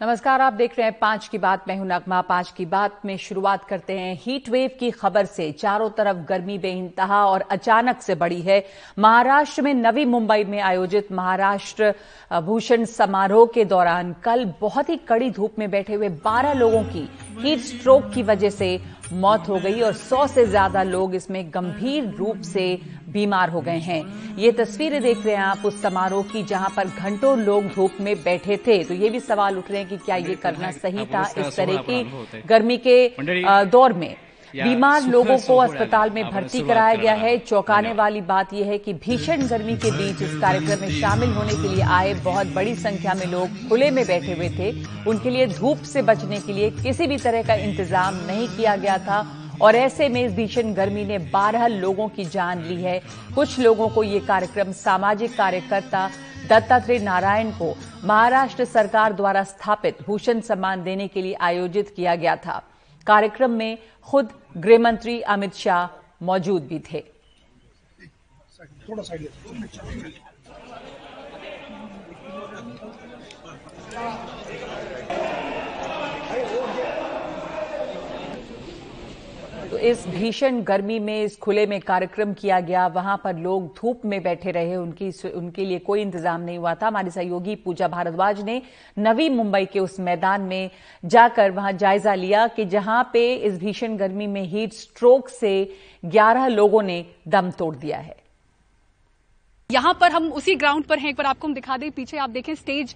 नमस्कार, आप देख रहे हैं पाँच की बात। मैं हूँ नगमा। पाँच की बात में शुरुआत करते हैं। हीट वेव की खबर से चारों तरफ़ गर्मी बेइंतहा और अचानक से बढ़ी है। महाराष्ट्र में नवी मुंबई में आयोजित महाराष्ट्र भूषण समारोह के दौरान कल बहुत ही कड़ी धूप में बैठे हुए 12 लोगों की हीट स्ट्रोक की वजह से मौत हो गई और 100 से ज़्यादा लोग इसमें गंभीर रूप से बीमार हो गए हैं। ये तस्वीरें देख रहे हैं आप उस समारोह की जहाँ पर घंटों लोग धूप में बैठे थे। तो ये भी सवाल उठ रहे हैं कि क्या ये करना सही था इस तरह की गर्मी के दौर में? बीमार लोगों को अस्पताल में भर्ती कराया गया है। चौंकाने वाली बात यह है कि भीषण गर्मी के बीच इस कार्यक्रम में शामिल होने के लिए आए बहुत बड़ी संख्या में लोग खुले में बैठे हुए थे। उनके लिए धूप से बचने के लिए किसी भी तरह का इंतज़ाम नहीं किया गया था और ऐसे में इस भीषण गर्मी ने 12 लोगों की जान ली है। कुछ लोगों को ये कार्यक्रम सामाजिक कार्यकर्ता दत्तात्रेय नारायण को महाराष्ट्र सरकार द्वारा स्थापित भूषण सम्मान देने के लिए आयोजित किया गया था। कार्यक्रम में खुद गृहमंत्री अमित शाह मौजूद भी थे। इस भीषण गर्मी में, इस खुले में कार्यक्रम किया गया। वहाँ पर लोग धूप में बैठे रहे। उनकी उनके लिए कोई इंतज़ाम नहीं हुआ था। हमारे सहयोगी पूजा भारद्वाज ने नवी मुंबई के उस मैदान में जाकर वहाँ जायजा लिया कि जहाँ पे इस भीषण गर्मी में हीट स्ट्रोक से 11 लोगों ने दम तोड़ दिया है। यहाँ पर हम उसी ग्राउंड पर हैं। एक बार आपको हम दिखा दें पीछे आप देखें स्टेज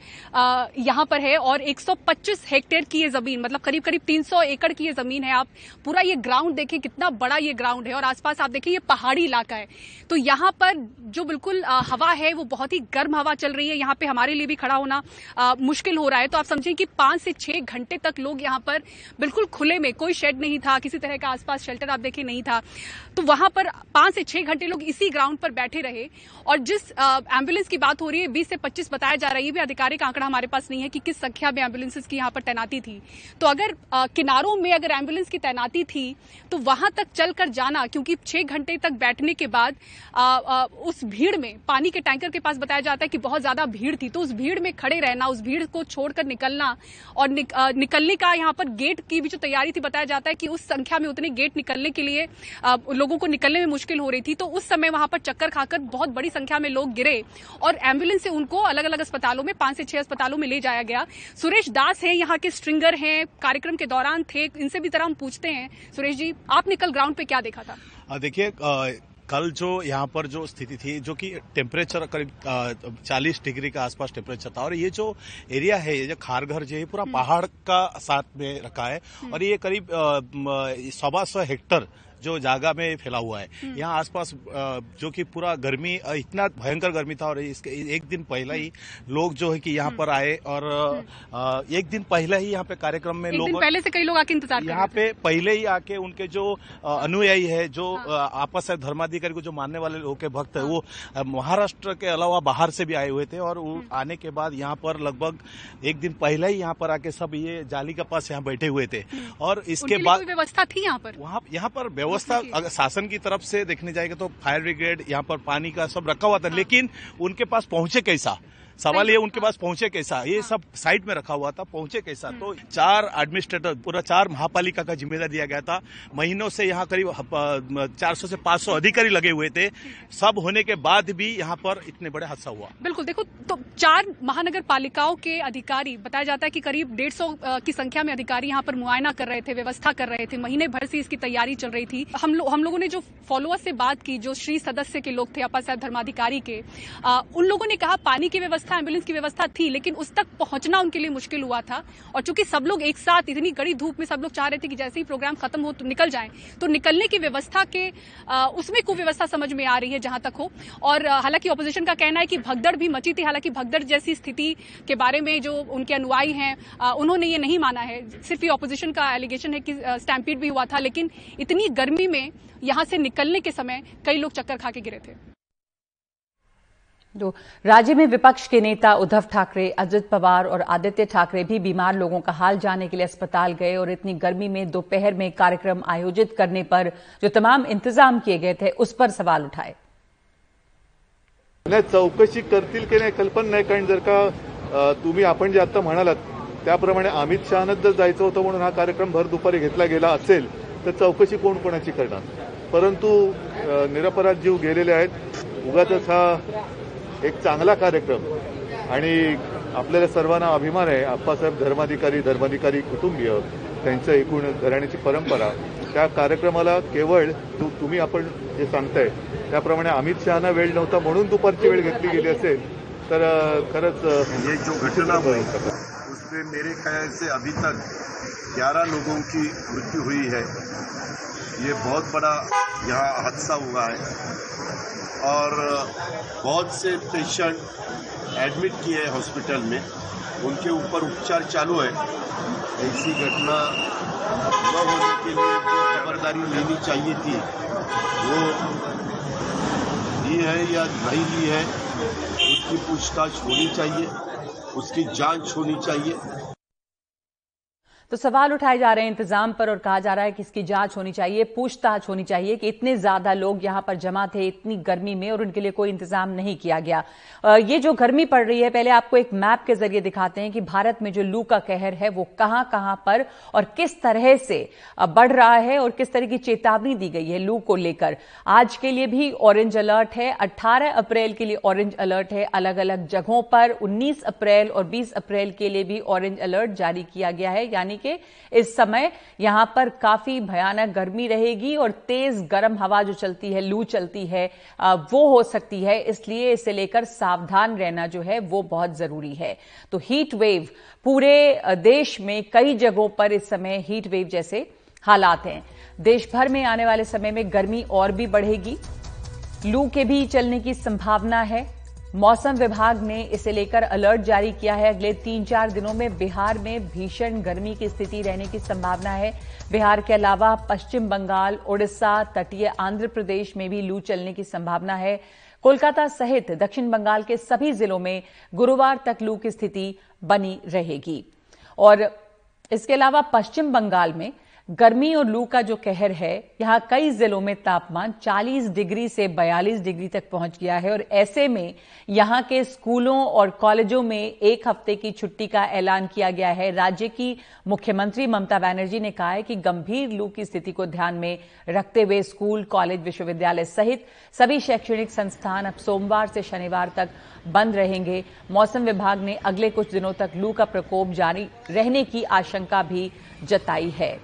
यहाँ पर है और 125 हेक्टेयर की ये ज़मीन मतलब करीब करीब 300 एकड़ की ये ज़मीन है। आप पूरा ये ग्राउंड देखें कितना बड़ा ये ग्राउंड है और आसपास आप देखें ये पहाड़ी इलाका है। तो यहाँ पर जो बिल्कुल आ, हवा है वो बहुत ही गर्म हवा चल रही है। यहाँ पे हमारे लिए भी खड़ा होना आ, मुश्किल हो रहा है। तो आप समझें कि पाँच से छह घंटे तक लोग यहाँ पर बिल्कुल खुले में कोई शेड नहीं था किसी तरह का आसपास शेल्टर आप देखें नहीं था। तो वहाँ पर पाँच से छह घंटे लोग इसी ग्राउंड पर बैठे रहे और जिस एंबुलेंस की बात हो रही है बीस से पच्चीस बताया जा रहा है ये भी आधिकारिक आंकड़ा हमारे पास नहीं है कि किस संख्या में एम्बुलेंसेज की यहाँ पर तैनाती थी। तो अगर किनारों में अगर एंबुलेंस की तैनाती थी तो वहाँ तक चलकर जाना क्योंकि छह घंटे तक बैठने के बाद उस भीड़ में पानी के टैंकर के पास बताया जाता है कि बहुत ज़्यादा भीड़ थी तो उस भीड़ में खड़े रहना उस भीड़ को छोड़कर निकलना और निक, आ, निकलने का यहाँ पर गेट की भी जो तैयारी थी बताया जाता है कि उस संख्या में उतने गेट निकलने के लिए आ, लोगों को निकलने में मुश्किल हो रही थी तो उस समय वहाँ पर चक्कर खाकर बहुत बड़ी संख्या में लोग गिरे और एंबुलेंस से उनको अलग अलग अस्पतालों में पाँच से छह अस्पतालों में ले जाया गया। सुरेश दास हैं यहाँ के स्ट्रिंगर हैं कार्यक्रम के दौरान थे इनसे भी तरह हम पूछते हैं। सुरेश जी आपने कल ग्राउंड पे क्या देखा था? देखिए कल जो यहाँ पर जो स्थिति थी जो कि टेम्परेचर करीब चालीस डिग्री के आसपास टेम्परेचर था और ये जो एरिया है ये जो खारघर जो है पूरा पहाड़ का साथ में रखा है और ये करीब सवा सौ हेक्टर जो जागा में फैला हुआ है हम्म। यहाँ आसपास जो कि पूरा गर्मी इतना भयंकर गर्मी था और इसके एक दिन पहले ही लोग जो है कि यहाँ पर आए और हम्म। एक दिन पहले ही यहाँ पे कार्यक्रम में लोग पहले से कई लोग आके इंतज़ार यहाँ पे पहले ही आके उनके जो अनुयायी है जो हाँ। आपस में धर्माधिकारी को जो मानने वाले लोग के भक्त है वो हाँ। महाराष्ट्र के अलावा बाहर से भी आए हुए थे और हम्म। आने के बाद यहाँ पर लगभग एक दिन पहले ही यहाँ पर आके सब ये जाली के पास यहाँ बैठे हुए थे और इसके बाद व्यवस्था थी यहाँ पर वहाँ यहाँ पर व्यवस्था अगर शासन की तरफ़ से देखने जाएगा तो फायर ब्रिगेड यहाँ पर पानी का सब रखा हुआ था। लेकिन उनके पास पहुँचे कैसा सवाल ये उनके पास पहुँचे कैसा? ये हाँ। सब साइड में रखा हुआ था पहुँचे कैसा? तो हम्म। चार एडमिनिस्ट्रेटर पूरा चार महापालिका का जिम्मेदार दिया गया था। महीनों से यहाँ करीब 400 से 500 अधिकारी लगे हुए थे। सब होने के बाद भी यहाँ पर इतने बड़े हादसा हुआ। बिल्कुल देखो तो चार महानगर पालिकाओं के अधिकारी बताया जाता है कि करीब डेढ़ सौ की संख्या में अधिकारी यहाँ पर मुआयना कर रहे थे व्यवस्था कर रहे थे महीने भर से इसकी तैयारी चल रही थी। हम हम लोगों ने जो फॉलोअर से बात की जो श्री सदस्य के लोग थे अपा साहब धर्माधिकारी के आ, उन लोगों ने कहा पानी की व्यवस्था व्यवस्था एंबुलेंस की व्यवस्था थी, लेकिन उस तक पहुँचना उनके लिए मुश्किल हुआ था। और चूँकि सब लोग एक साथ, इतनी कड़ी धूप में सब लोग चाह रहे थे कि जैसे ही प्रोग्राम खत्म हो तो निकल जाए तो निकलने की व्यवस्था के उसमें कुव्यवस्था समझ में आ रही है जहाँ तक हो। और हालाँकि ऑपोजिशन का कहना है कि भगदड़ भी मची थी, हालाँकि भगदड़ जैसी स्थिति के बारे में जो उनके अनुयायी हैं उन्होंने ये नहीं माना है। सिर्फ़ ये ऑपोजिशन का एलिगेशन है कि स्टैम्पीड भी हुआ था, लेकिन इतनी गर्मी में यहाँ से निकलने के समय कई लोग चक्कर खा के गिरे थे। तो राज्य में विपक्ष के नेता उद्धव ठाकरे, अजित पवार और आदित्य ठाकरे भी बीमार लोगों का हाल जाने के लिए अस्पताल गए और इतनी गर्मी में दोपहर में कार्यक्रम आयोजित करने पर जो तमाम इंतज़ाम किए गए थे, उस पर सवाल उठाए। चौकशी करतील की नाही, कल्पना नाही, कारण जर का तुम्ही आपण जे आता म्हणालात, त्याप्रमाणे अमित शहानंच जर जायचं होतं म्हणून हा कार्यक्रम भर दुपारी घेतला गेला असेल, तर चौकशी कोण कोणाची करणार? परंतु निरपराध जीव गेलेले आहेत. उगाच हा एक चांगला कार्यक्रम. आणि आपल्याला सर्वांना अभिमान आहे आप्पासाहेब धर्माधिकारी धर्माधिकारी कुटुंबीय त्यांचं एकूण घराण्याची परंपरा. त्या कार्यक्रमाला केवळ तु, तुम्ही आपण जे सांगताय त्याप्रमाणे अमित शहाना वेळ नव्हता म्हणून दुपारची वेळ घेतली गेली असेल तर खरंच ये जो घटना हुई उसमें मेरे ख्याल से अभी तक 11 लोगों की मृत्यु हुई है। ये बहुत बड़ा यहाँ हादसा हुआ है। और बहुत से पेशेंट एडमिट किए हैं हॉस्पिटल में। उनके ऊपर उपचार चालू है। ऐसी घटना न होने के लिए जो खबरदारी लेनी चाहिए थी। वो ली है या नहीं ली है, उसकी पूछताछ होनी चाहिए, उसकी जाँच होनी चाहिए। तो सवाल उठाए जा रहे हैं इंतज़ाम पर और कहा जा रहा है कि इसकी जाँच होनी चाहिए, पूछताछ होनी चाहिए कि इतने ज़्यादा लोग यहाँ पर जमा थे, इतनी गर्मी में और उनके लिए कोई इंतज़ाम नहीं किया गया। ये जो गर्मी पड़ रही है, पहले आपको एक मैप के ज़रिए दिखाते हैं कि भारत में जो लू का कहर है, वो कहाँ कहाँ पर और किस तरह से बढ़ रहा है और किस तरह की चेतावनी दी गई है लू को लेकर। आज के लिए भी ऑरेंज अलर्ट है 18 अप्रैल के लिए ऑरेंज अलर्ट है अलग अलग जगहों पर 19 अप्रैल और 20 अप्रैल के लिए भी ऑरेंज अलर्ट जारी किया गया है, यानी कि इस समय यहाँ पर काफ़ी भयानक गर्मी रहेगी और तेज गर्म हवा जो चलती है, लू चलती है वो हो सकती है। इसलिए इसे लेकर सावधान रहना जो है, वो बहुत ज़रूरी है। तो हीट वेव पूरे देश में कई जगहों पर इस समय हीट वेव जैसे हालात हैं। देश भर में आने वाले समय में गर्मी और भी बढ़ेगी। लू के भी चलने की संभावना है। मौसम विभाग ने इसे लेकर अलर्ट जारी किया है। अगले तीन चार दिनों में बिहार में भीषण गर्मी की स्थिति रहने की संभावना है। बिहार के अलावा पश्चिम बंगाल, ओडिशा, तटीय आंध्र प्रदेश में भी लू चलने की संभावना है। कोलकाता सहित दक्षिण बंगाल के सभी जिलों में गुरुवार तक लू की स्थिति बनी रहेगी। और इसके अलावा पश्चिम बंगाल में गर्मी और लू का जो कहर है, यहाँ कई जिलों में तापमान 40 डिग्री से 42 डिग्री तक पहुँच गया है और ऐसे में यहाँ के स्कूलों और कॉलेजों में एक हफ़्ते की छुट्टी का ऐलान किया गया है। राज्य की मुख्यमंत्री ममता बनर्जी ने कहा है कि गंभीर लू की स्थिति को ध्यान में रखते हुए स्कूल, कॉलेज, विश्वविद्यालय सहित सभी शैक्षणिक संस्थान अब सोमवार से शनिवार तक बंद रहेंगे। मौसम विभाग ने अगले कुछ दिनों तक लू का प्रकोप जारी रहने की आशंका भी जताई है।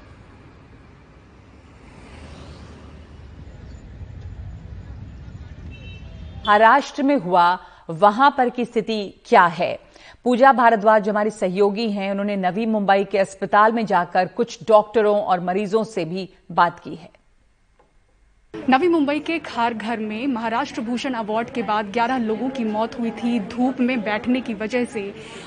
महाराष्ट्र में हुआ, वहाँ पर की स्थिति क्या है? पूजा भारद्वाज जो हमारी सहयोगी हैं, उन्होंने नवी मुंबई के अस्पताल में जाकर कुछ डॉक्टरों और मरीजों से भी बात की है। नवी मुंबई के खार घर में महाराष्ट्र भूषण अवार्ड के बाद 11 लोगों की मौत हुई थी धूप में बैठने की वजह से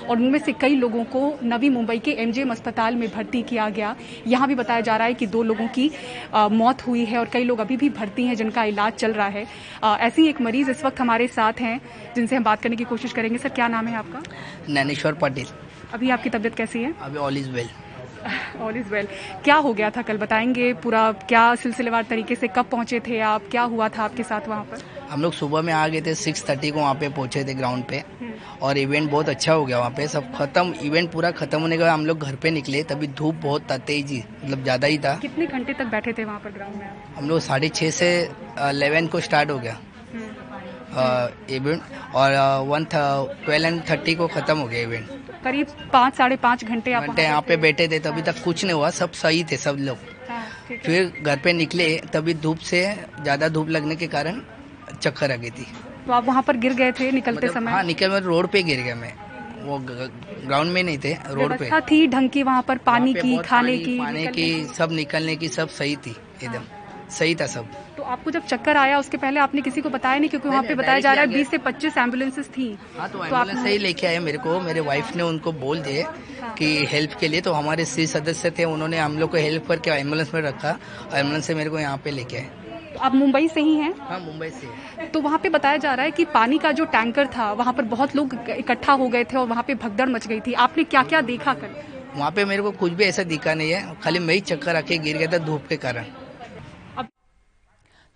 और उनमें से कई लोगों को नवी मुंबई के एमजीएम अस्पताल में भर्ती किया गया। यहाँ भी बताया जा रहा है कि दो लोगों की अ, मौत हुई है और कई लोग अभी भी भर्ती हैं जिनका इलाज चल रहा है। ऐसे एक मरीज़ इस वक्त हमारे साथ हैं जिनसे हम बात करने की कोशिश करेंगे। सर क्या नाम है आपका? नैनेश्वर पाटिल। अभी आपकी तबीयत कैसी है? अभी all is well. All is well क्या हो गया था? कल बताएँगे पूरा क्या सिलसिलेवार तरीके से कब पहुँचे थे आप? क्या हुआ था आपके साथ वहाँ पर? हम लोग सुबह में आ गए थे सिक्स थर्टी को वहाँ पे पहुँचे थे ग्राउंड पे। और इवेंट बहुत अच्छा हो गया वहाँ पे। सब खत्म इवेंट पूरा खत्म होने के बाद हम लोग घर पे निकले। तभी धूप बहुत था तेज मतलब ज़्यादा ही था। कितने घंटे तक बैठे थे वहाँ पर ग्राउंड में हम लोग साढ़े छः से अलेवन को स्टार्ट हो गया। इवेंट और वन ट्वेल्व एंड थर्टी को ख़त्म हो गया इवेंट करीब पाँच साढ़े पाँच घंटे आप घंटे यहाँ पे बैठे। थे तभी तक कुछ नहीं हुआ सब सही थे सब लोग। हाँ, है। फिर घर पे निकले तभी धूप से ज़्यादा धूप लगने के कारण चक्कर आ गई थी। तो आप वहाँ पर गिर गए थे निकलते मतलब, समय? हाँ निकल मैं रोड पे गिर गया मैं। वो ग्राउंड में नहीं थे रोड पे। थी ढंग की वहाँ पर पानी वहाँ की खाने पानी- की पानी की सब निकलने की सब सही थी एकदम। सही था सब। तो आपको जब चक्कर आया उसके पहले आपने किसी को बताया नहीं? क्योंकि वहाँ पे बताया जा रहा है बीस से पच्चीस एम्बुलेंसेस थी। हाँ तो तो आप से ही लेके आए मेरे को। मेरे वाइफ ने उनको बोल दिए कि हेल्प के लिए। तो हमारे सी सदस्य थे उन्होंने हम लोग को हेल्प करके एंबुलेंस में रखा एंबुलेंस से मेरे को यहाँ पे लेके आए। तो आप मुंबई से ही हैं? हाँ मुंबई से। तो वहाँ पे बताया जा रहा है कि पानी का जो टैंकर था वहाँ पर बहुत लोग इकट्ठा हो गए थे और वहाँ पे भगदड़ मच गई थी। आपने क्या क्या देखा कल? वहाँ पे मेरे को कुछ भी ऐसा दिखा नहीं है। खाली मैं ही चक्कर आके गिर गया था धूप के कारण।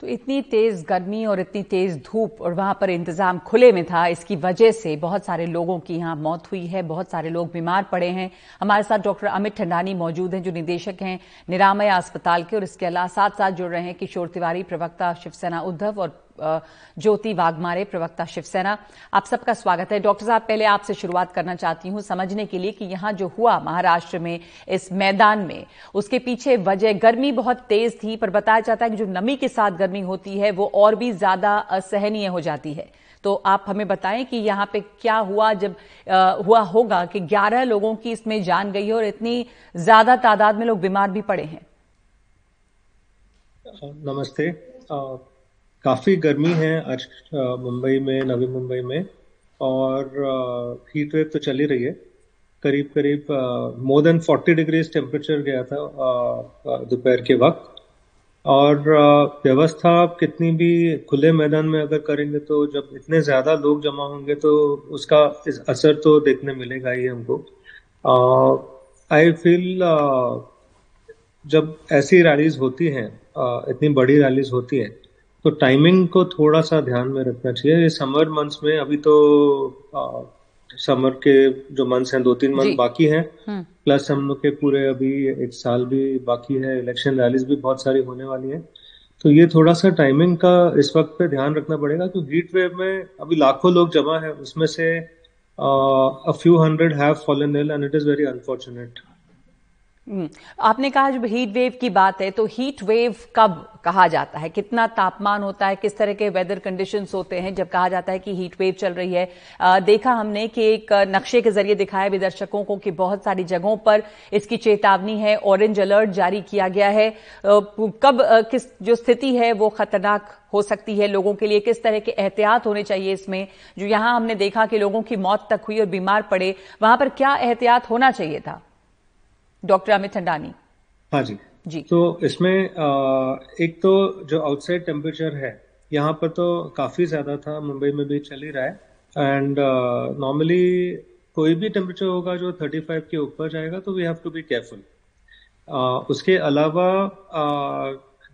तो इतनी तेज गर्मी और इतनी तेज धूप और वहाँ पर इंतज़ाम खुले में था, इसकी वजह से बहुत सारे लोगों की यहाँ मौत हुई है, बहुत सारे लोग बीमार पड़े हैं। हमारे साथ डॉक्टर अमित ठंडानी मौजूद हैं, जो निदेशक हैं निरामया अस्पताल के और इसके अलावा साथ साथ जुड़ रहे हैं किशोर तिवारी, प्रवक्ता शिवसेना उद्धव और ज्योति वाघमारे प्रवक्ता शिवसेना। आप सबका स्वागत है। डॉक्टर साहब पहले आपसे शुरुआत करना चाहती हूँ समझने के लिए कि यहाँ जो हुआ महाराष्ट्र में इस मैदान में उसके पीछे वजह गर्मी बहुत तेज थी पर बताया जाता है कि जो नमी के साथ गर्मी होती है वो और भी ज़्यादा असहनीय हो जाती है। तो आप हमें बताएँ कि यहाँ पे क्या हुआ जब आ, हुआ होगा कि 11 लोगों की इसमें जान गई है और इतनी ज़्यादा तादाद में लोग बीमार भी पड़े हैं। नमस्ते। काफ़ी गर्मी है आज मुंबई में, नवी मुंबई में, और हीट वेव तो चल ही रही है। करीब करीब मोर देन 40 डिग्रीज टेम्परेचर गया था दोपहर के वक्त। और व्यवस्था आप कितनी भी खुले मैदान में अगर करेंगे तो जब इतने ज़्यादा लोग जमा होंगे तो उसका असर तो देखने मिलेगा ही हमको। आई फील जब ऐसी रैलीज होती हैं इतनी बड़ी रैलीज होती हैं तो टाइमिंग को थोड़ा सा ध्यान में रखना चाहिए। ये समर मंथ्स में अभी तो आ, समर के जो मंथ्स हैं दो तीन मंथ बाकी हैं। प्लस हम्म। हम लोग के पूरे अभी एक साल भी बाकी है। इलेक्शन रैलीज भी बहुत सारी होने वाली है। तो ये थोड़ा सा टाइमिंग का इस वक्त पे ध्यान रखना पड़ेगा क्योंकि हीट वेव में अभी लाखों लोग जमा है। उसमें से a few hundred have fallen ill and it is very unfortunate. आपने कहा जब हीट वेव की बात है तो हीट वेव कब कहा जाता है? कितना तापमान होता है? किस तरह के वेदर कंडीशंस होते हैं? जब कहा जाता है कि हीट वेव चल रही है आ, देखा हमने कि एक नक्शे के ज़रिए दिखाया भी दर्शकों को कि बहुत सारी जगहों पर इसकी चेतावनी है ऑरेंज अलर्ट जारी किया गया है। कब किस जो स्थिति है वो खतरनाक हो सकती है लोगों के लिए? किस तरह के एहतियात होने चाहिए इसमें? जो यहाँ हमने देखा कि लोगों की मौत तक हुई और बीमार पड़े वहाँ पर क्या एहतियात होना चाहिए था? डॉक्टर अमित ठंडानी हाँ जी। जी। तो इसमें एक तो जो आउटसाइड टेम्परेचर है यहाँ पर तो काफ़ी ज़्यादा था मुंबई में भी चल ही रहा है। एंड नॉर्मली कोई भी टेम्परेचर होगा जो 35 के ऊपर जाएगा तो we have to be careful उसके अलावा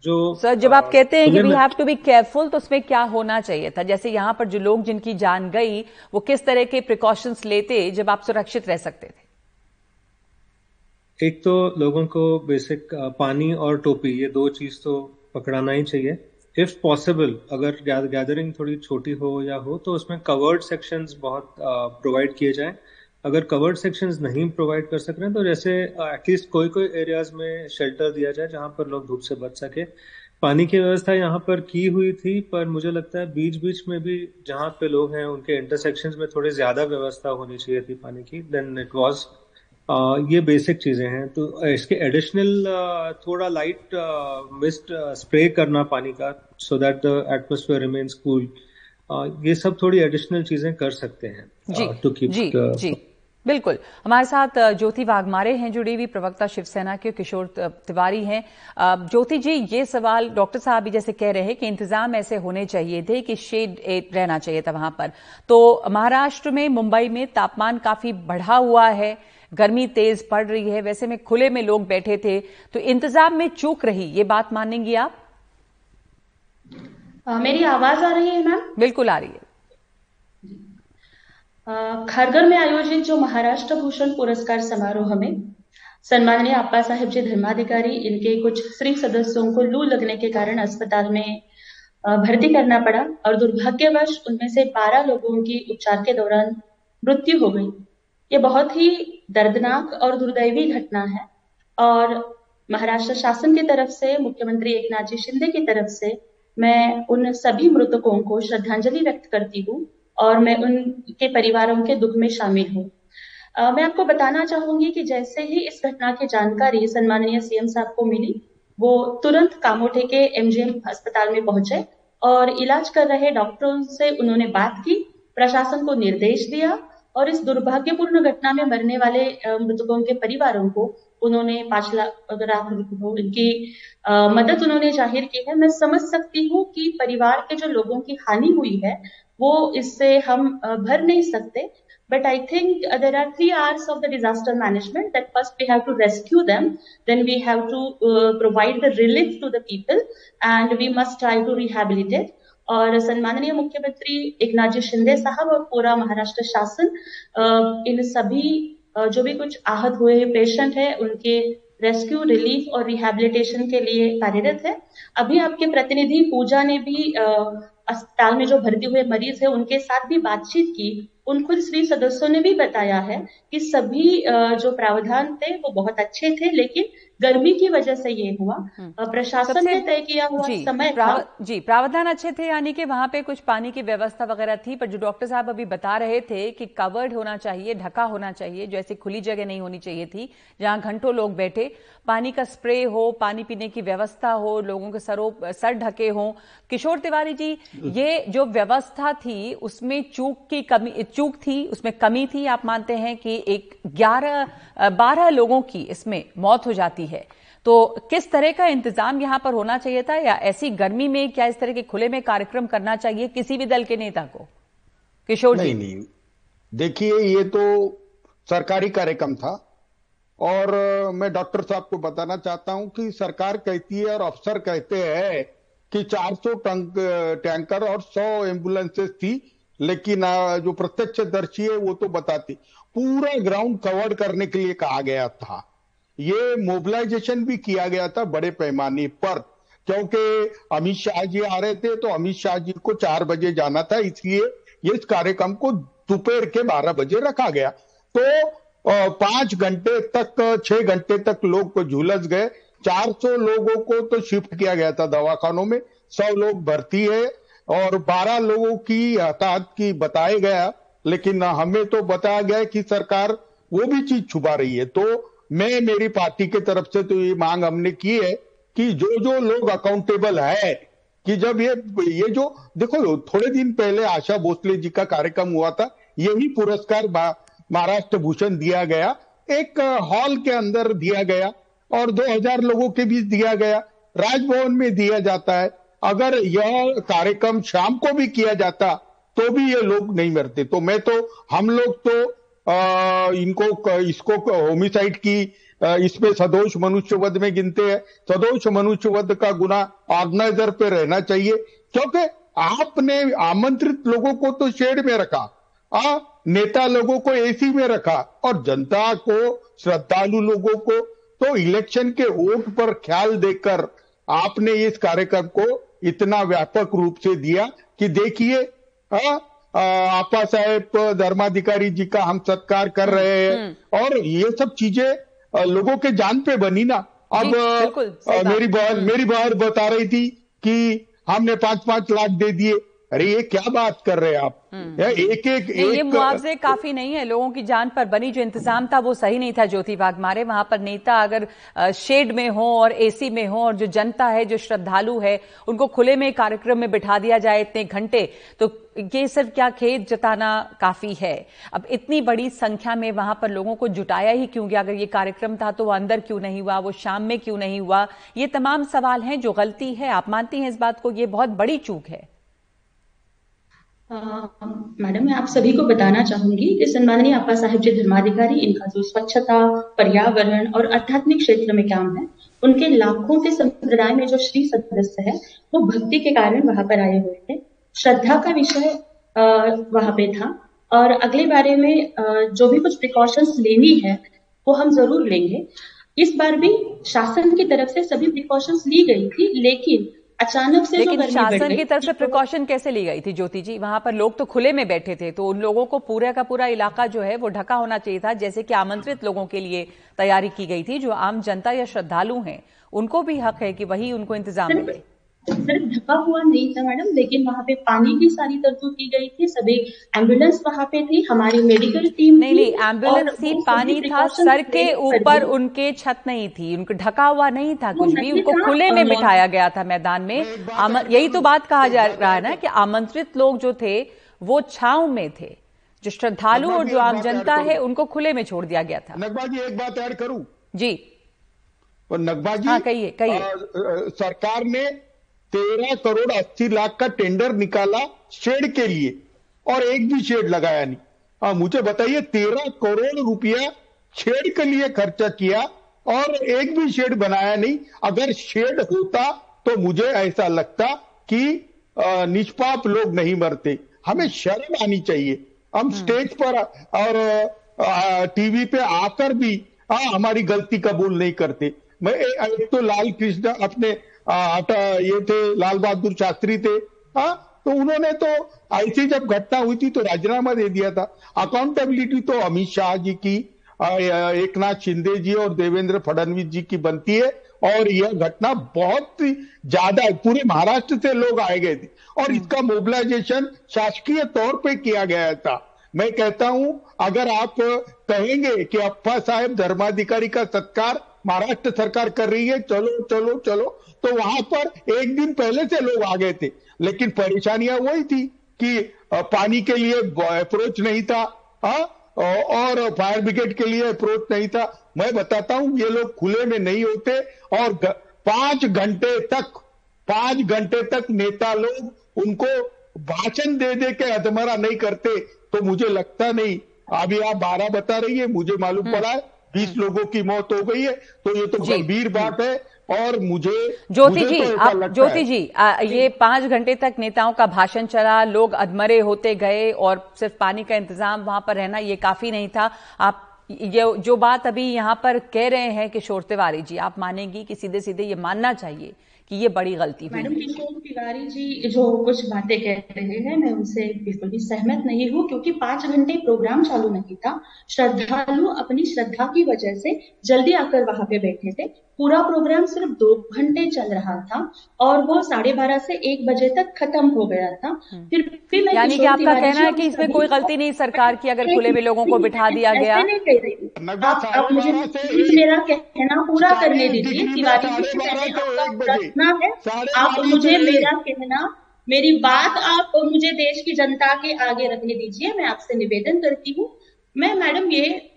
जो सर जब आप कहते हैं कि we have to be careful तो उसमें क्या होना चाहिए था? जैसे यहाँ पर जो लोग जिनकी जान गई वो किस तरह के प्रिकॉशंस लेते जब आप सुरक्षित रह सकते थे? एक तो लोगों को बेसिक पानी और टोपी, ये दो चीज़ तो पकड़ाना ही चाहिए। इफ़ पॉसिबल अगर गैदरिंग थोड़ी छोटी हो या हो तो उसमें कवर्ड सेक्शंस बहुत प्रोवाइड किए जाएँ। अगर कवर्ड सेक्शंस नहीं प्रोवाइड कर सक रहे हैं तो जैसे एटलीस्ट कोई कोई एरियाज़ में शेल्टर दिया जाए जहाँ पर लोग धूप से बच सके। पानी की व्यवस्था यहाँ पर की हुई थी, पर मुझे लगता है बीच बीच में भी जहाँ पे लोग हैं, उनके इंटरसेक्शंस में थोड़ी ज़्यादा व्यवस्था होनी चाहिए थी पानी की देन इट वाज ये बेसिक चीज़ें हैं। तो इसके एडिशनल थोड़ा लाइट मिस्ट स्प्रे करना पानी का so that the atmosphere remains cool ये सब थोड़ी एडिशनल चीज़ें कर सकते हैं टू कीप जी जी। बिल्कुल। हमारे साथ ज्योति वाघमारे हैं जुड़ी हुई प्रवक्ता शिवसेना के किशोर तिवारी हैं। ज्योति जी ये सवाल डॉक्टर साहब भी जैसे कह रहे हैं कि इंतज़ाम ऐसे होने चाहिए थे कि शेड रहना चाहिए था वहाँ पर। तो महाराष्ट्र में मुंबई में तापमान काफ़ी बढ़ा हुआ है। गर्मी तेज पड़ रही है वैसे में खुले में लोग बैठे थे तो इंतज़ाम में चूक रही ये बात मानेंगी आप? आ, मेरी आवाज़ आ रही है मैम? बिल्कुल आ रही है। खरगर में आयोजित जो महाराष्ट्र भूषण पुरस्कार समारोह में सम्माननीय अप्पा साहेब जी धर्माधिकारी इनके कुछ श्री सदस्यों को लू लगने के कारण अस्पताल में भर्ती करना पड़ा और दुर्भाग्यवश उनमें से बारह लोगों की उपचार के दौरान मृत्यु हो गई। ये बहुत ही दर्दनाक और दुर्दैवी घटना है। और महाराष्ट्र शासन की तरफ़ से, मुख्यमंत्री एक नाथ जी शिंदे की तरफ़ से मैं उन सभी मृतकों को श्रद्धांजलि व्यक्त करती हूँ और मैं उनके परिवारों के दुख में शामिल हूँ। मैं आपको बताना चाहूँगी कि जैसे ही इस घटना की जानकारी सम्माननीय सीएम साहब को मिली, वो तुरंत कामोठे के एमजीएम अस्पताल में पहुँचे और इलाज कर रहे डॉक्टरों से उन्होंने बात की, प्रशासन को निर्देश दिया और इस दुर्भाग्यपूर्ण घटना में मरने वाले मृतकों के परिवारों को उन्होंने पाँच लाख लाख रुपये इनकी मदद उन्होंने ज़ाहिर की है, मैं समझ सकती हूँ कि परिवार के जो लोगों की हानि हुई है, वो इससे हम भर नहीं सकते। But I think there are three hours of the disaster management that first we have to rescue them then we have to provide the relief to the people and we must try to rehabilitate और सम्माननीय मुख्यमंत्री एकनाथ जी शिंदे साहब और पूरा महाराष्ट्र शासन इन सभी जो भी कुछ आहत हुए पेशेंट है, उनके रेस्क्यू, रिलीफ और रिहेबिलिटेशन के लिए कार्यरत है। अभी आपके प्रतिनिधि पूजा ने भी अस्पताल में जो भर्ती हुए मरीज़ है, उनके साथ भी बातचीत की। उन खुद श्री सदस्यों ने भी बताया है कि सभी जो प्रावधान थे, वो बहुत अच्छे थे, लेकिन गर्मी की वजह से ये हुआ। हम्म। प्रशासन ने तय किया हुआ जी, समय प्राव, था जी प्रावधान अच्छे थे यानी कि वहाँ पे कुछ पानी की व्यवस्था वगैरह थी पर जो डॉक्टर साहब अभी बता रहे थे कि कवर्ड होना चाहिए ढका होना चाहिए जो ऐसी खुली जगह नहीं होनी चाहिए थी जहाँ घंटों लोग बैठे। पानी का स्प्रे हो पानी पीने की व्यवस्था हो लोगों के सरों सर ढके हों। किशोर तिवारी जी ये जो व्यवस्था थी उसमें चूक की कमी चूक थी उसमें कमी थी आप मानते हैं कि एक ग्यारह बारह लोगों की इसमें मौत हो जाती है। तो किस तरह का इंतज़ाम यहाँ पर होना चाहिए था या ऐसी गर्मी में क्या इस तरह के खुले में कार्यक्रम करना चाहिए किसी भी दल के नेता को? किशोर जी। नहीं देखिए, ये तो सरकारी कार्यक्रम था और मैं डॉक्टर साहब को बताना चाहता हूँ कि सरकार कहती है और अफसर कहते हैं कि 400 टंक, टैंकर और 100 एम्बुलेंसेस थी, लेकिन जो प्रत्यक्षदर्शी है वो तो बताती। पूरा ग्राउंड कवर करने के लिए कहा गया था। ये मोबिलाइजेशन भी किया गया था बड़े पैमाने पर। क्योंकि अमित शाह जी आ रहे थे तो अमित शाह जी को चार बजे जाना था, इसलिए इस कार्यक्रम को दोपहर के बारह बजे रखा गया। तो पाँच घंटे तक, छह घंटे तक लोग झुलस गए। 400 लोगों को तो शिफ्ट किया गया था दवाखानों में। सौ लोग भर्ती है और 12 लोगों की हताहत की बताया गया। लेकिन हमें तो बताया गया कि सरकार वो भी चीज़ छुपा रही है। तो मैं मेरी पार्टी के तरफ़ से तो ये मांग हमने की है कि जो जो लोग अकाउंटेबल है, कि जब ये ये जो, देखो, थोड़े दिन पहले आशा भोसले जी का कार्यक्रम हुआ था, यही पुरस्कार महाराष्ट्र भूषण दिया गया, एक हॉल के अंदर दिया गया, और 2000 लोगों के बीच दिया गया, राजभवन में दिया जाता है। अगर यह कार्यक्रम शाम को भी किया जाता तो भी ये लोग नहीं मरते। तो मैं तो हम लोग तो इनको इसको होमिसाइड की इसमें सदोष मनुष्यवध में गिनते हैं। सदोष मनुष्यवध का गुना ऑर्गेनाइजर पे रहना चाहिए क्योंकि आपने आमंत्रित लोगों को तो शेड में रखा आ, नेता लोगों को एसी में रखा और जनता को श्रद्धालु लोगों को तो इलेक्शन के वोट पर ख्याल देकर आपने इस कार्यक्रम को इतना व्यापक रूप से दिया कि देखिए आपा साहेब धर्माधिकारी जी का हम सत्कार कर हम्म, रहे हैं। हम्म। और ये सब चीज़ें लोगों के जान पे बनी ना। अब मेरी बहन मेरी बहन बता रही थी कि हमने पाँच पाँच लाख दे दिए। अरे ये क्या बात कर रहे हैं आप? हम्म। एक एक, एक ये मुआवजे काफ़ी नहीं है। लोगों की जान पर बनी जो इंतज़ाम था वो सही नहीं था ज्योति बाग मारे। वहाँ पर नेता अगर शेड में हो और एसी में हो और जो जनता है जो श्रद्धालु है उनको खुले में कार्यक्रम में बिठा दिया जाए इतने घंटे तो ये सिर्फ़ क्या खेत जताना काफ़ी है। अब इतनी बड़ी संख्या में वहाँ पर लोगों को जुटाया ही क्यों गया? अगर ये कार्यक्रम था तो वो अंदर क्यों नहीं हुआ? वो शाम में क्यों नहीं हुआ? ये तमाम सवाल हैं जो गलती है। आप मानती हैं इस बात को? ये बहुत बड़ी चूक है। मैडम, मैं आप सभी को बताना चाहूँगी कि सम्माननीय आपा साहिब जी धर्माधिकारी, इनका जो स्वच्छता, पर्यावरण और आध्यात्मिक क्षेत्र में काम है, उनके लाखों के संप्रदाय में जो श्री सदस्य है, वो भक्ति के कारण वहाँ पर आए हुए थे। श्रद्धा का विषय वहाँ पे था। और अगले बारे में जो भी कुछ प्रिकॉशंस लेनी है, वो हम ज़रूर लेंगे। इस बार भी शासन की तरफ़ से सभी प्रिकॉशंस ली गई थी, लेकिन अचानक से लेकिन शासन की तरफ़ से प्रिकॉशन कैसे ली गई थी ज्योति जी? वहाँ पर लोग तो खुले में बैठे थे तो उन लोगों को पूरा का पूरा इलाका जो है वो ढका होना चाहिए था जैसे कि आमंत्रित लोगों के लिए तैयारी की गई थी जो आम जनता या श्रद्धालु हैं उनको भी हक है कि वही उनको इंतज़ाम मिले। सड़क ढका हुआ नहीं था मैडम लेकिन वहाँ पे पानी की सारी तरतूब की गई थी सभी एंबुलेंस वहाँ पे थी हमारी मेडिकल टीम नहीं नहीं एंबुलेंस थी पानी था सर के ऊपर उनके छत नहीं थी उनको ढका हुआ नहीं था कुछ भी उनको खुले में बिठाया गया था मैदान में। यही तो बात कहा जा रहा है ना कि आमंत्रित लोग जो थे वो छाव में थे जो श्रद्धालु और जो आम जनता है उनको खुले में छोड़ दिया गया था। नकबा जी एक बात ऐड करूँ? जी। और नकबा जी हाँ, कहिए कहिए। सरकार ने तेरह करोड़ अस्सी लाख का टेंडर निकाला शेड के लिए और एक भी शेड लगाया नहीं। आ, मुझे बताइए तेरह करोड़ रुपया शेड के लिए खर्चा किया और एक भी शेड बनाया नहीं। अगर शेड होता तो मुझे ऐसा लगता कि निष्पाप लोग नहीं मरते। हमें शर्म आनी चाहिए। हम स्टेज पर और टीवी पे आकर भी आ, हमारी गलती कबूल नहीं करते। मैं एक तो लाल कृष्ण अपने आटा ये थे लाल बहादुर शास्त्री थे हाँ? तो उन्होंने तो ऐसी जब घटना हुई थी तो राजीनामा दे दिया था। अकाउंटेबिलिटी तो अमित शाह जी की एक नाथ शिंदे जी और देवेंद्र फडणवीस जी की बनती है और यह घटना बहुत ज़्यादा पूरे महाराष्ट्र से लोग आए गए थे। और इसका मोबिलाइजेशन शासकीय तौर पे किया गया था। मैं कहता हूँ अगर आप कहेंगे कि अप्पा साहेब धर्माधिकारी का सत्कार महाराष्ट्र सरकार कर रही है चलो चलो चलो तो वहाँ पर एक दिन पहले से लोग आ गए थे लेकिन परेशानियाँ वही थी कि पानी के लिए अप्रोच नहीं था आ? और फायर ब्रिगेड के लिए अप्रोच नहीं था मैं बताता हूँ ये लोग खुले में नहीं होते और पाँच घंटे तक पाँच घंटे तक नेता लोग उनको भाषण दे दे के अधमरा नहीं करते तो मुझे लगता नहीं अभी आप बारह बता रही है मुझे मालूम हम्म। पड़ा है बीस हम्म। लोगों की मौत हो गई है तो ये तो गंभीर बात है और मुझे ज्योति जी तो आप ज्योति जी आ, ये पाँच घंटे तक नेताओं का भाषण चला लोग अधमरे होते गए और सिर्फ़ पानी का इंतज़ाम वहाँ पर रहना ये काफ़ी नहीं था। आप ये जो बात अभी यहाँ पर कह रहे हैं कि शोर तिवारी जी आप मानेंगी कि सीधे सीधे ये मानना चाहिए कि ये बड़ी गलती हुई। मैडम किशोर तिवारी जी जो कुछ बातें कह रहे हैं मैं उनसे बिल्कुल भी सहमत नहीं हूँ क्योंकि पाँच घंटे प्रोग्राम चालू नहीं था। श्रद्धालु अपनी श्रद्धा की वजह से जल्दी आकर वहाँ पे बैठे थे। पूरा प्रोग्राम सिर्फ़ दो घंटे चल रहा था और वो साढ़े बारह से एक बजे तक खत्म हो गया था। हम्म। फिर भी मैं यानी कि आपका कहना है कि इसमें कोई गलती नहीं सरकार की अगर खुले में लोगों को बिठा दिया गया। आप, आप मुझे मेरा कहना पूरा करने दीजिए तिवारी जी पहले है। आप मुझे मेरा कहना मेरी बात आप मुझे देश की जनता के आगे रखने दीजिए। मैं आपसे निवेदन करती हूँ। मैं मैडम ये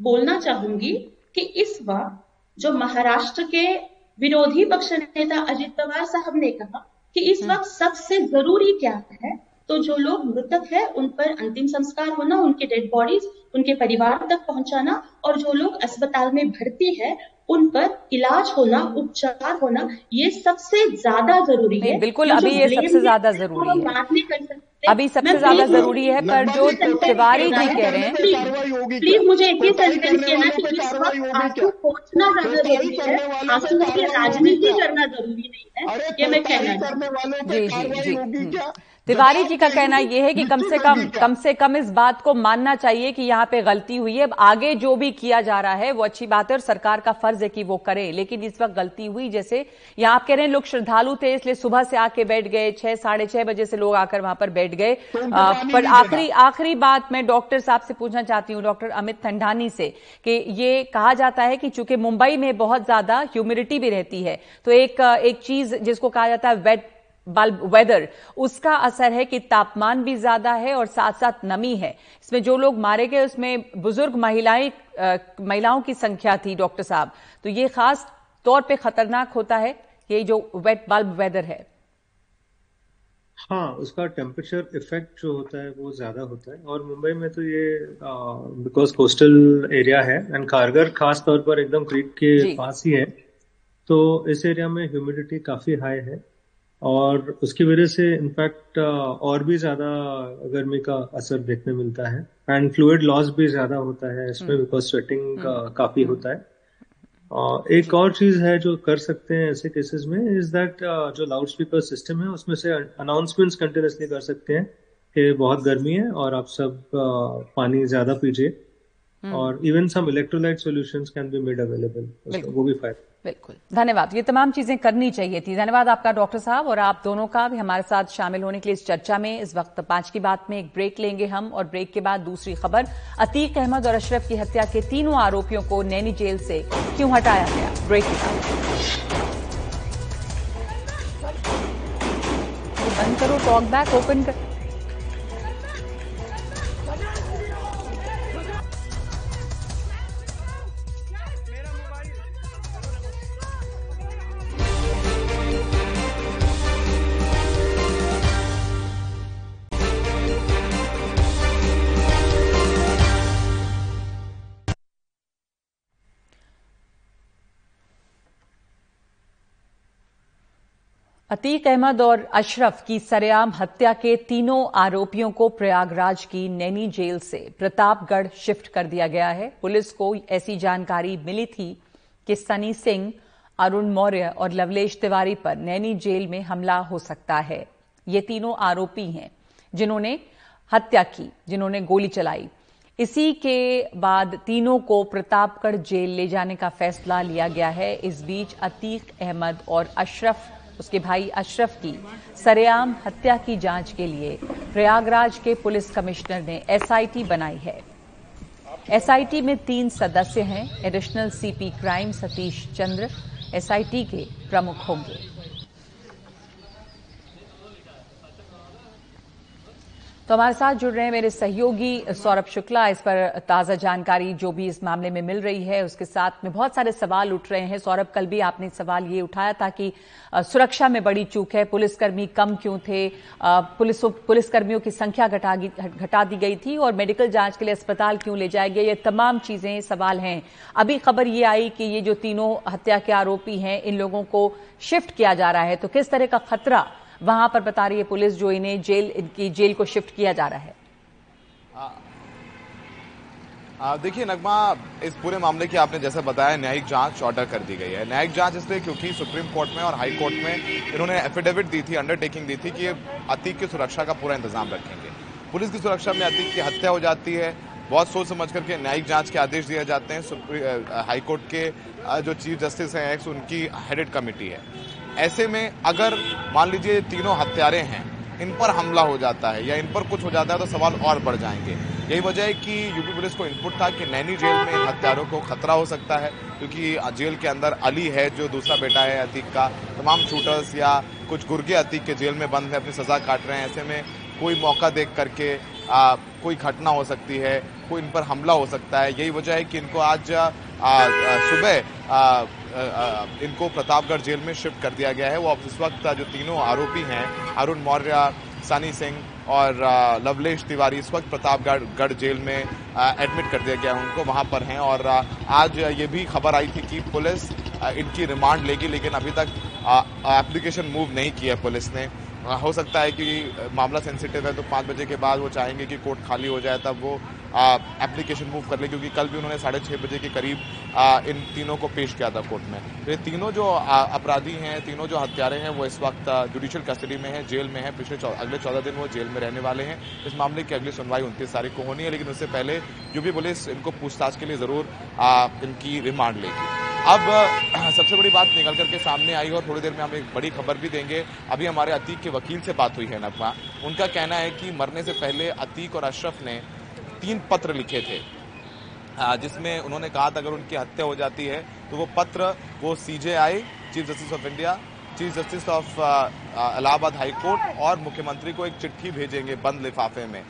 बोलना चाहूँगी कि इस वक्त जो महाराष्ट्र के विरोधी पक्ष नेता अजित पवार साहब ने कहा कि इस हम्म। वक्त सबसे ज़रूरी क्या है तो जो लोग मृतक है उन पर अंतिम संस्कार होना उनके डेड बॉडीज उनके परिवार तक पहुंचाना और जो लोग अस्पताल में भर्ती है उन पर इलाज होना उपचार होना ये सबसे ज़्यादा ज़रूरी है। बिल्कुल अभी ये सबसे ज़्यादा ज़रूरी है। बात नहीं कर सकते अभी सबसे ज़्यादा ज़रूरी है पर जो तिवारी जी कह रहे हैं प्लीज़ मुझे एक ही सेंटेंस कहना कि इस वक्त आँसू पहुँचना ज़रूरी है। आँसू की राजनीति करना ज़रूरी नहीं है। ये मैं कहना जी जी जी। तिवारी जी का कहना यह है कि कम से कम कम से कम इस बात को मानना चाहिए कि यहाँ पे गलती हुई है। अब आगे जो भी किया जा रहा है वो अच्छी बात है और सरकार का फ़र्ज़ है कि वो करे लेकिन इस वक्त गलती हुई। जैसे यहाँ आप कह रहे हैं लोग श्रद्धालु थे इसलिए सुबह से आके बैठ गए छह साढ़े छह बजे से लोग आकर वहाँ पर बैठ गए। तो पर आखिरी आखिरी बात मैं डॉक्टर साहब से पूछना चाहती हूँ डॉक्टर अमित ठंडानी से कि ये कहा जाता है कि चूँकि मुंबई में बहुत ज़्यादा ह्यूमिडिटी भी रहती है तो एक एक चीज़ जिसको कहा जाता है वेट बल्ब वेदर उसका असर है कि तापमान भी ज़्यादा है और साथ साथ नमी है। इसमें जो लोग मारे गए उसमें बुज़ुर्ग महिलाएँ महिलाओं की संख्या थी डॉक्टर साहब। तो ये खास तौर पे खतरनाक होता है ये जो वेट बल्ब वेदर है। हाँ उसका टेम्परेचर इफ़ेक्ट जो होता है वो ज़्यादा होता है। और मुंबई में तो ये बिकॉज़ कोस्टल एरिया है एंड कारगर खास तौर पर एकदम क्रीक के पास ही है तो इस एरिया में ह्यूमिडिटी काफ़ी हाई है। और उसकी वजह से इनफैक्ट uh, और भी ज़्यादा गर्मी का असर देखने मिलता है एंड फ्लूड लॉस भी ज़्यादा होता है इसमें बिकॉज़ हम्म। स्वेटिंग हम्म। काफ़ी होता है uh, एक और चीज़ है जो कर सकते हैं ऐसे केसेस में इज़ दैट uh, जो लाउड स्पीकर सिस्टम है उसमें से अनाउंसमेंट्स कंटिन्यूसली कर सकते हैं कि बहुत गर्मी है और आप सब पानी ज़्यादा पीजिए हम्म। और even some electrolyte solutions can be made available वो भी फ़ायदा बिल्कुल। धन्यवाद। ये तमाम चीज़ें करनी चाहिए थी। धन्यवाद आपका डॉक्टर साहब और आप दोनों का भी हमारे साथ शामिल होने के लिए इस चर्चा में। इस वक्त पाँच की बात में एक ब्रेक लेंगे हम और ब्रेक के बाद दूसरी खबर। अतीक अहमद और अशरफ की हत्या के तीनों आरोपियों को नैनी जेल से क्यों हटाया गया? ब्रेक के बाद। बंद करो टॉक बैक ओपन कर। अतीक अहमद और अशरफ की सरेआम हत्या के तीनों आरोपियों को प्रयागराज की नैनी जेल से प्रतापगढ़ शिफ्ट कर दिया गया है। पुलिस को ऐसी जानकारी मिली थी कि सनी सिंह, अरुण मौर्य और लवलेश तिवारी पर नैनी जेल में हमला हो सकता है। ये तीनों आरोपी हैं जिन्होंने हत्या की, जिन्होंने गोली चलाई। इसी के बाद तीनों को प्रतापगढ़ जेल ले जाने का फैसला लिया गया है। इस बीच अतीक अहमद और अशरफ उसके भाई अशरफ की सरेआम हत्या की जाँच के लिए प्रयागराज के पुलिस कमिश्नर ने एसआईटी बनाई है। एसआईटी में तीन सदस्य हैं, additional CP crime Satish Chandra SIT के प्रमुख होंगे। तो हमारे साथ जुड़ रहे हैं मेरे सहयोगी सौरभ शुक्ला। इस पर ताज़ा जानकारी जो भी इस मामले में मिल रही है, उसके साथ में बहुत सारे सवाल उठ रहे हैं। सौरभ, कल भी आपने सवाल ये उठाया था कि सुरक्षा में बड़ी चूक है, पुलिसकर्मी कम क्यों थे? पुलिस, पुलिसकर्मियों की संख्या घटा घटा दी गई थी और मेडिकल जाँच के लिए अस्पताल क्यों ले जाए गए ये तमाम चीज़ें सवाल हैं। अभी खबर ये आई कि ये जो तीनों हत्या के आरोपी हैं, इन लोगों को शिफ्ट किया जा रहा है। तो किस तरह का खतरा वहाँ पर बता रही है पुलिस जो इन्हें जेल, इनकी जेल को शिफ्ट किया जा रहा है। देखिए नगमा, इस पूरे मामले की आपने जैसे बताया, न्यायिक जाँच ऑर्डर कर दी गई है। न्यायिक जाँच इसलिए क्योंकि सुप्रीम कोर्ट में और हाई कोर्ट में इन्होंने एफिडेविट दी थी अंडरटेकिंग दी थी कि अतीक की सुरक्षा का पूरा इंतज़ाम रखेंगे। पुलिस की सुरक्षा में अतीक की हत्या हो जाती है। बहुत सोच समझ करके न्यायिक जाँच के आदेश दिए जाते हैं। हाईकोर्ट के जो चीफ जस्टिस हैं एक्स उनकी हेडेड कमेटी है। ऐसे में अगर मान लीजिए तीनों हत्यारे हैं, इन पर हमला हो जाता है या इन पर कुछ हो जाता है तो सवाल और बढ़ जाएँगे। यही वजह है कि यूपी पुलिस को इनपुट था कि नैनी जेल में इन हत्यारों को खतरा हो सकता है, क्योंकि जेल के अंदर अली है, जो दूसरा बेटा है अतीक का। तमाम शूटर्स या कुछ गुर्गे अतीक के जेल में बंद है, अपनी सजा काट रहे हैं। ऐसे में कोई मौका देख करके आ, कोई घटना हो सकती है कोई इन पर हमला हो सकता है यही वजह है कि इनको आज सुबह इनको प्रतापगढ़ जेल में शिफ्ट कर दिया गया है। वो अब इस वक्त जो तीनों आरोपी हैं अरुण मौर्य सनी सिंह और लवलेश तिवारी इस वक्त प्रतापगढ़ गढ़ जेल में एडमिट कर दिया गया है उनको वहाँ पर हैं और आज ये भी खबर आई थी कि पुलिस इनकी रिमांड लेगी लेकिन अभी तक एप्लीकेशन मूव नहीं किया पुलिस ने। हो सकता है कि मामला सेंसिटिव है तो पाँच बजे के बाद वो चाहेंगे कि कोर्ट खाली हो जाए, तब वो एप्लीकेशन मूव कर ले, क्योंकि कल भी उन्होंने साढ़े छः बजे के करीब इन तीनों को पेश किया था कोर्ट में। ये तीनों जो अपराधी हैं, तीनों जो हत्यारे हैं, वो इस वक्त जुडिशियल कस्टडी में है, जेल में है। पिछले अगले चौदह दिन वो जेल में रहने वाले हैं। इस मामले की अगली सुनवाई उनतीस तारीख को होनी है, लेकिन उससे पहले यूपी पुलिस इनको पूछताछ के लिए ज़रूर इनकी रिमांड लेगी। अब, सबसे बड़ी बात निकल करके सामने आई, और थोड़ी देर में हम एक बड़ी खबर भी देंगे। अभी हमारे अतीक के वकील से बात हुई है नकवा उनका कहना है कि मरने से पहले अतीक और अशरफ ने तीन पत्र लिखे थे। जिसमें उन्होंने कहा था अगर उनकी हत्या हो जाती है तो वो पत्र वो CJI chief justice of India chief justice of Allahabad high court और मुख्यमंत्री को एक चिट्ठी भेजेंगे बंद लिफाफे में।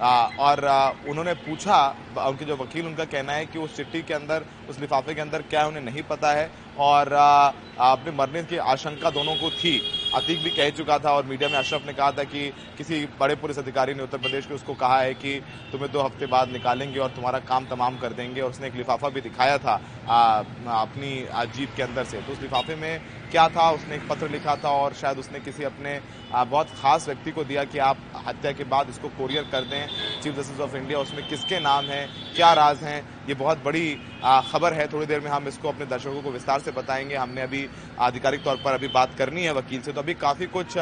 आ, और आ, उन्होंने पूछा उनके जो वकील उनका कहना है कि उस चिट्ठी के अंदर उस लिफाफे के अंदर क्या उन्हें नहीं पता है और अपने मरने की आशंका दोनों को थी। अतीक भी कह चुका था और मीडिया में अशरफ ने कहा था कि किसी बड़े पुलिस अधिकारी ने उत्तर प्रदेश के उसको कहा है कि तुम्हें दो हफ़्ते बाद निकालेंगे और तुम्हारा काम तमाम कर देंगे और उसने एक लिफाफा भी दिखाया था आ, अपनी जीप के अंदर से। तो उस लिफाफे में क्या था? उसने एक पत्र लिखा था और शायद उसने किसी अपने बहुत खास व्यक्ति को दिया कि आप हत्या के बाद इसको कोरियर कर दें। चीफ जस्टिस ऑफ़ इंडिया उसमें किसके नाम हैं? क्या राज हैं ये बहुत बड़ी खबर है। थोड़ी देर में हम इसको अपने दर्शकों को विस्तार से बताएँगे। हमने अभी आधिकारिक तौर पर अभी बात करनी है वकील से। तो अभी काफ़ी कुछ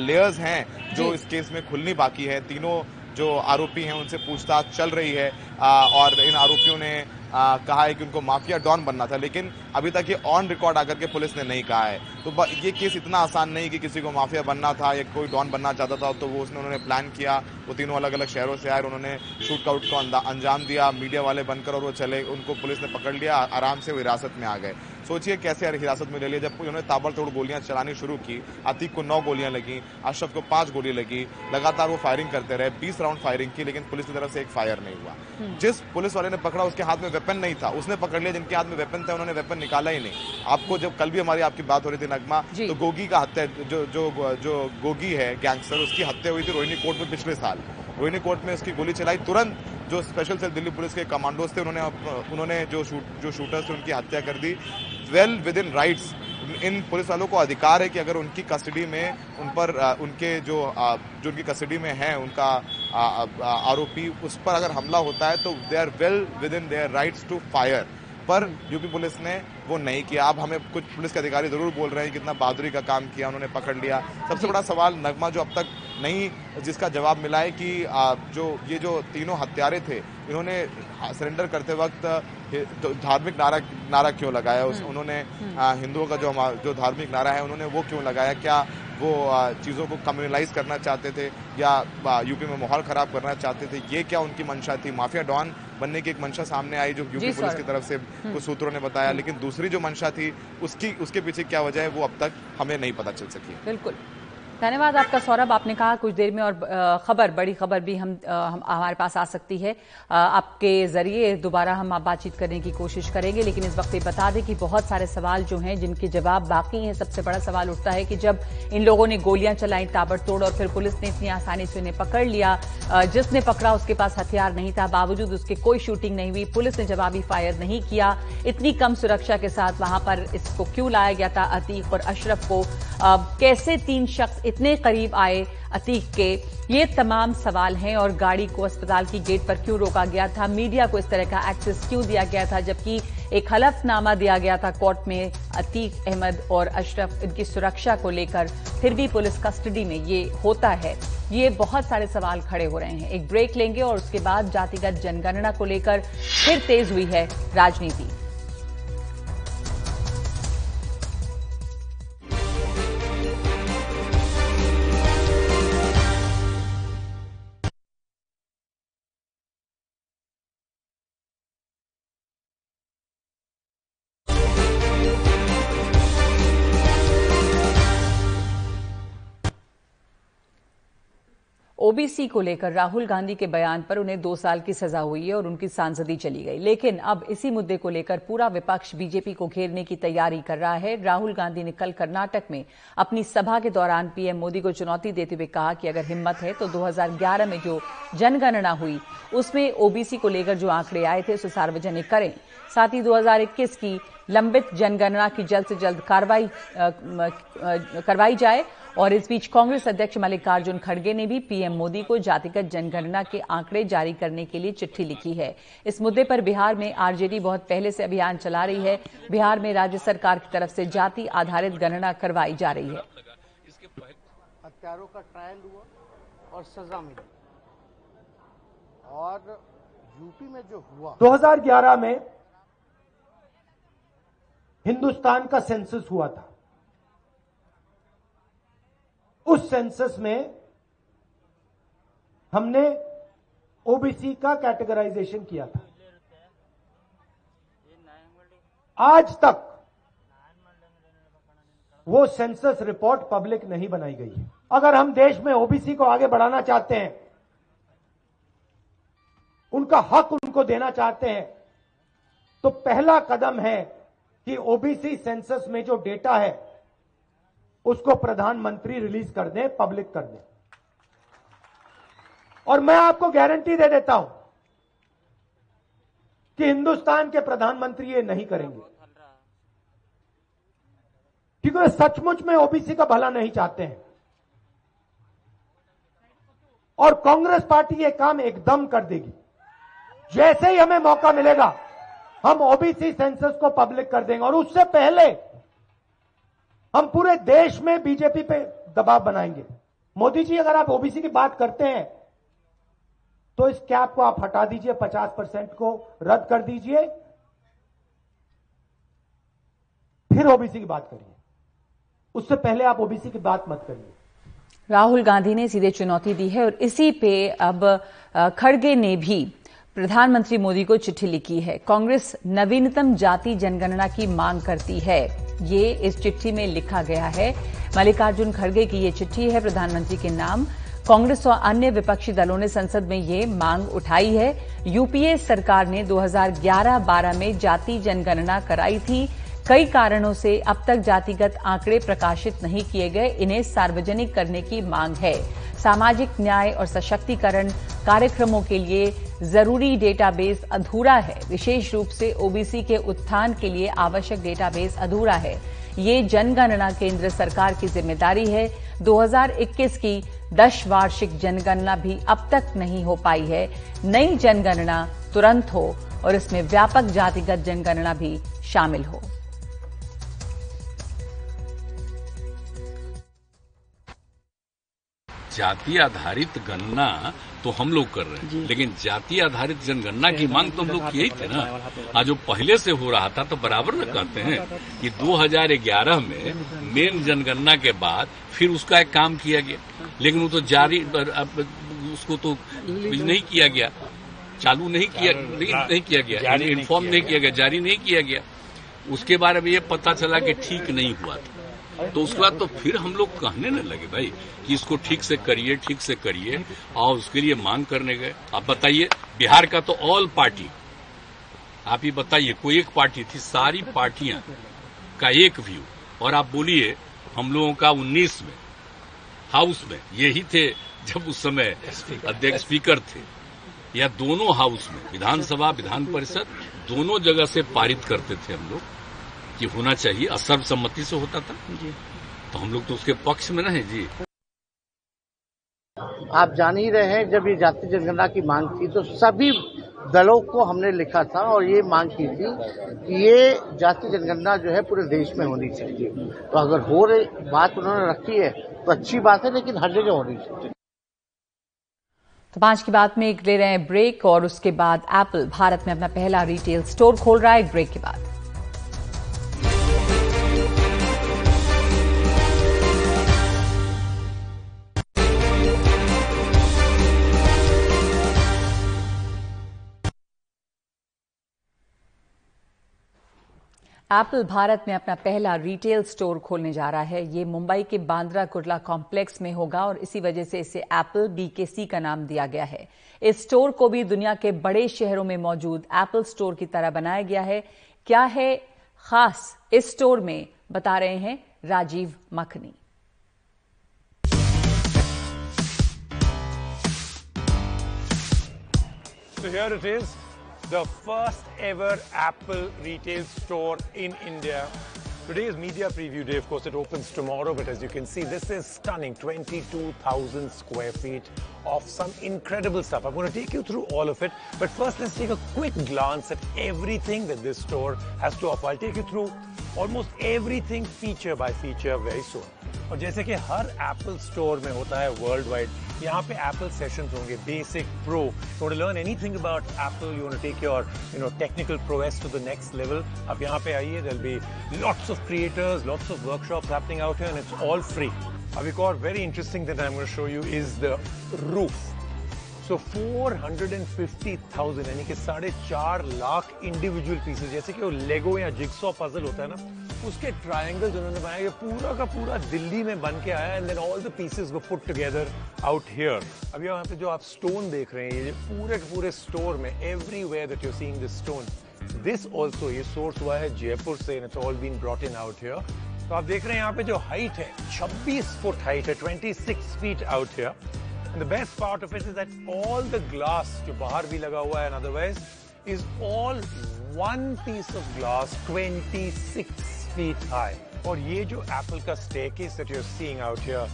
लेयर्स हैं जो इस केस में खुलनी बाकी है। तीनों जो आरोपी हैं उनसे पूछताछ चल रही है और इन आरोपियों ने आ, कहा है कि उनको माफिया डॉन बनना था लेकिन अभी तक ये ऑन रिकॉर्ड आकर के पुलिस ने नहीं कहा है। तो ये केस इतना आसान नहीं कि किसी को माफिया बनना था या कोई डॉन बनना चाहता था तो वो उसने उन्होंने प्लान किया। वो तीनों अलग अलग शहरों से आए उन्होंने शूटआउट को अंजाम दिया मीडिया वाले बनकर और वो चले उनको पुलिस ने पकड़ लिया आराम से वो हिरासत में आ गए। सोचिए कैसे हिरासत में ले लिया। जब उन्होंने ताबड़तोड़ गोलियाँ चलानी शुरू की अतीक को नौ गोलियाँ लगी अशरफ को पाँच गोली लगी लगातार वो फायरिंग करते रहे बीस राउंड फायरिंग की लेकिन पुलिस की तरफ़ से एक फायर नहीं हुआ। हम्म। जिस पुलिस वाले ने पकड़ा उसके हाथ में वेपन नहीं था। उसने पकड़ लिया जिनके हाथ में वेपन था उन्होंने वेपन निकाला ही नहीं। आपको जब कल भी हमारी आपकी बात हो रही थी नगमा तो गोगी का हत्या जो जो जो गोगी है गैंगस्टर उसकी हत्या हुई थी रोहिणी कोर्ट में पिछले साल। रोहिणी कोर्ट में उसकी गोली चलाई तुरंत जो स्पेशल सेल दिल्ली पुलिस के कमांडोज थे, उन्होंने उन्होंने जो शूट जो शूटर्स थे, उनकी हत्या कर दी। वेल विद इन राइट्स इन पुलिस वालों को अधिकार है कि अगर उनकी कस्टडी में, उन पर उनके जो जो उनकी कस्टडी में है, उनका आरोपी, उस पर अगर हमला होता है तो they are well within their rights to fire पर यूपी पुलिस ने वो नहीं किया अब हमें कुछ पुलिस के अधिकारी ज़रूर बोल रहे हैं कितना बहादुरी का काम किया उन्होंने पकड़ लिया सबसे बड़ा सवाल नगमा जो अब तक नहीं जिसका जवाब मिला है कि जो ये जो तीनों हत्यारे थे इन्होंने सरेंडर करते वक्त तो धार्मिक नारा नारा क्यों लगाया उस हम्म। उन्होंने हम्म। हिंदुओं का जो जो धार्मिक नारा है उन्होंने वो क्यों लगाया क्या वो चीज़ों को कम्युनलाइज करना चाहते थे या यूपी में माहौल खराब करना चाहते थे ये क्या उनकी मंशा थी? माफिया डॉन बनने की एक मंशा सामने आई जो यूपी पुलिस की तरफ़ से हम्म। कुछ सूत्रों ने बताया लेकिन दूसरी जो मंशा थी उसकी उसके पीछे क्या वजह है वो अब तक हमें नहीं पता चल सकी। बिल्कुल। धन्यवाद आपका सौरभ। आपने कहा कुछ देर में और खबर बड़ी खबर भी हम, हम हमारे पास आ सकती है। आपके ज़रिए दोबारा हम आप बातचीत करने की कोशिश करेंगे लेकिन इस वक्त ये बता दें कि बहुत सारे सवाल जो हैं जिनके जवाब बाकी हैं सबसे बड़ा सवाल उठता है कि जब इन लोगों ने गोलियाँ चलाई ताबड़तोड़ और फिर पुलिस ने इतनी आसानी से उन्हें पकड़ लिया जिसने पकड़ा उसके पास हथियार नहीं था बावजूद उसके कोई शूटिंग नहीं हुई पुलिस ने जवाबी फायर नहीं किया। इतनी कम सुरक्षा के साथ वहाँ पर इसको क्यों लाया गया था? अतीक और अशरफ को कैसे तीन शख्स इतने करीब आए अतीक के? ये तमाम सवाल हैं और गाड़ी को अस्पताल की गेट पर क्यों रोका गया था? मीडिया को इस तरह का एक्सेस क्यों दिया गया था? जबकि एक हलफनामा दिया गया था कोर्ट में अतीक अहमद और अशरफ, इनकी सुरक्षा को लेकर। फिर भी पुलिस कस्टडी में ये होता है। ये बहुत सारे सवाल खड़े हो रहे हैं। एक ब्रेक लेंगे और उसके बाद जातिगत जनगणना को लेकर फिर तेज हुई है राजनीति। ओबीसी को लेकर राहुल गांधी के बयान पर उन्हें दो साल की सजा हुई है और उनकी सांसदी चली गई। लेकिन अब इसी मुद्दे को लेकर पूरा विपक्ष बीजेपी को घेरने की तैयारी कर रहा है। राहुल गांधी ने कल कर्नाटक में अपनी सभा के दौरान पीएम मोदी को चुनौती देते हुए कहा कि अगर हिम्मत है तो 2011 में जो जनगणना हुई, उसमें ओबीसी को लेकर जो आंकड़े आए थे, उसे सार्वजनिक करें। साथ ही 2021 की लंबित जनगणना की जल्द से जल्द कार्रवाई करवाई जाए। और इस बीच कांग्रेस अध्यक्ष मल्लिकार्जुन खड़गे ने भी पीएम मोदी को जातिगत जनगणना के आंकड़े जारी करने के लिए चिट्ठी लिखी है। इस मुद्दे पर बिहार में आरजेडी बहुत पहले से अभियान चला रही है। बिहार में राज्य सरकार की तरफ़ से जाति आधारित गणना करवाई जा रही है। हत्यारों का ट्रायल हुआ और सजा मिली। और यूपी में जो हुआ 2011 में हिंदुस्तान का सेंसस हुआ था। उस सेंसस में हमने ओबीसी का कैटेगराइजेशन किया था। आज तक वो सेंसस रिपोर्ट पब्लिक नहीं बनाई गई है। अगर हम देश में ओबीसी को आगे बढ़ाना चाहते हैं, उनका हक उनको देना चाहते हैं तो पहला कदम है कि ओबीसी सेंसस में जो डेटा है, उसको प्रधानमंत्री रिलीज़ कर दें, पब्लिक कर दें। और मैं आपको गारंटी दे देता हूँ कि हिंदुस्तान के प्रधानमंत्री ये नहीं करेंगे। क्योंकि वे सचमुच में ओबीसी का भला नहीं चाहते हैं। और कांग्रेस पार्टी ये काम एकदम कर देगी। जैसे ही हमें मौका मिलेगा हम ओबीसी सेंसस को पब्लिक कर देंगे और उससे पहले हम पूरे देश में बीजेपी पे दबाव बनाएँगे। मोदी जी, अगर आप ओबीसी की बात करते हैं तो इस कैप को आप हटा दीजिए 50 परसेंट को रद्द कर दीजिए। फिर ओबीसी की बात करिए। उससे पहले आप ओबीसी की बात मत करिए। राहुल गांधी ने सीधे चुनौती दी है और इसी पे अब खड़गे ने भी प्रधानमंत्री मोदी को चिट्ठी लिखी है। कांग्रेस नवीनतम जाति जनगणना की मांग करती है। ये इस चिट्ठी में लिखा गया है। मल्लिकार्जुन खड़गे की ये चिट्ठी है प्रधानमंत्री के नाम। कांग्रेस और अन्य विपक्षी दलों ने संसद में ये मांग उठाई है। यूपीए सरकार ने 2011-12 में जाति जनगणना कराई थी। कई कारणों से अब तक जातिगत आंकड़े प्रकाशित नहीं किए गए, इन्हें सार्वजनिक करने की मांग है। सामाजिक न्याय और सशक्तिकरण कार्यक्रमों के लिए ज़रूरी डेटाबेस अधूरा है। विशेष रूप से ओबीसी के उत्थान के लिए आवश्यक डेटाबेस अधूरा है। ये जनगणना केंद्र सरकार की ज़िम्मेदारी है। 2021 की दस वार्षिक जनगणना भी अब तक नहीं हो पाई है। नई जनगणना तुरंत हो और इसमें व्यापक जातिगत जनगणना भी शामिल हो। जाति आधारित गणना तो हम लोग कर रहे हैं। लेकिन जाति आधारित जनगणना की मांग तो हम लोग किए थे ना। आज जो पहले से हो रहा था तो बराबर न कहते हैं कि 2011 में मेन जनगणना के बाद फिर उसका एक काम किया गया। लेकिन वो तो जारी उसको तो नहीं किया गया। चालू नहीं किया नहीं, नहीं किया गया। इन्फॉर्म नहीं किया गया। जारी नहीं किया गया। उसके बारे में ये पता चला कि ठीक नहीं हुआ था। तो उसके बाद तो फिर हम लोग कहने न लगे, भाई, कि इसको ठीक से करिए, ठीक से करिए, और उसके लिए मांग करने गए। आप बताइए, बिहार का तो ऑल पार्टी आप ही बताइए, कोई एक पार्टी थी, सारी पार्टियाँ का एक व्यू और आप बोलिए, हम लोगों का उन्नीस में हाउस में, यही थे जब उस समय अध्यक्ष स्पीकर थे। या दोनों हाउस में, विधानसभा, विधान परिषद, दोनों जगह से पारित करते थे हम लोग। कि होना चाहिए और सर्वसम्मति से होता था। जी। तो हम लोग तो उसके पक्ष में रहे जी। आप जान ही रहे हैं जब ये जाति जनगणना की मांग थी तो सभी दलों को हमने लिखा था और ये मांग की थी कि ये जाति जनगणना जो है पूरे देश में होनी चाहिए। तो अगर हो रही बात उन्होंने रखी है तो अच्छी बात है लेकिन हर जगह होनी चाहिए। तो पाँच की बात में एक ले रहे हैं ब्रेक और उसके बाद एप्पल भारत में अपना पहला रिटेल स्टोर खोल रहा है ब्रेक के बाद। एप्पल भारत में अपना पहला रिटेल स्टोर खोलने जा रहा है। ये मुंबई के बांद्रा कुर्ला कॉम्प्लेक्स में होगा और इसी वजह से इसे एप्पल बीकेसी का नाम दिया गया है। इस स्टोर को भी दुनिया के बड़े शहरों में मौजूद एप्पल स्टोर की तरह बनाया गया है। क्या है खास इस स्टोर में? बता रहे हैं Rajiv makhani. So here it is, the first ever Apple retail store in India. Today is media preview day. Of course, it opens tomorrow, but as you can see, this is stunning 22,000 square feet of some incredible stuff. I'm going to take you through all of it, but first, let's take a quick glance at everything that this store has to offer. I'll take you through almost everything feature by feature very soon. और जैसे कि हर Apple store में होता है world wide यहाँ पे Apple session होंगे basic pro want learn anything about Apple you want take your you know technical prowess to the next level अब यहाँ पे आइए there be lots of creators lots of workshops happening out and it's all free अब एक और very interesting that I am to show you is the roof so 450,000 यानी कि साढ़े चार लाख इंडिविजुअल पीसेस जैसे कि वो लेगो या जिक्सॉ पजल होता है ना उसके ट्रायंगल्स उन्होंने बनाया ये पूरा का पूरा दिल्ली में बन के आया and then all the pieces वो पुट टुगेदर आउट हियर अभी यहाँ पे जो आप स्टोन देख रहे हैं, ये पूरे के पूरे स्टोर में everywhere that you seeing this stone this also ये सोर्स हुआ है जयपुर से it's all been brought in out here तो आप देख रहे हैं यहाँ पे जो हाइट है 26 फुट हाइट है 26 feet out here And the best part of it is that all the glass जो बाहर भी लगा हुआ है and otherwise is all one piece of glass 26 feet high. और ये जो Apple का staircase that you're seeing out here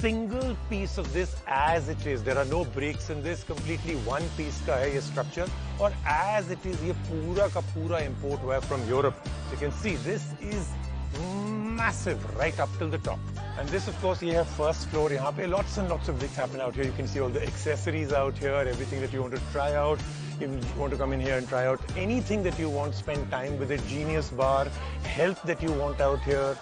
single piece of this as it is. There are no breaks in this. Completely one piece का है ये structure. और as it is ये पूरा का पूरा import हुआ है from Europe. So you can see this is massive right up till the top. And this, of course, you have first floor. Here, lots and lots of things happen out here. You can see all the accessories out here, everything that you want to try out. If you want to come in here and try out anything that you want, spend time with it. Genius Bar, help that you want out here.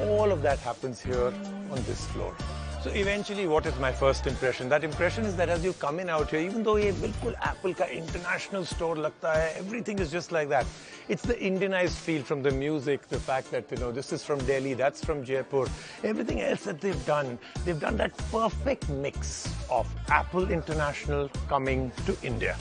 All of that happens here on this floor. So eventually, what is my first impression? That impression is that as you come in out here, even though ये बिल्कुल Apple का international store लगता है, everything is just like that. It's the Indianized feel from the music, the fact that you know this is from Delhi, that's from Jaipur, everything else that they've done, they've done that perfect mix of Apple International coming to India.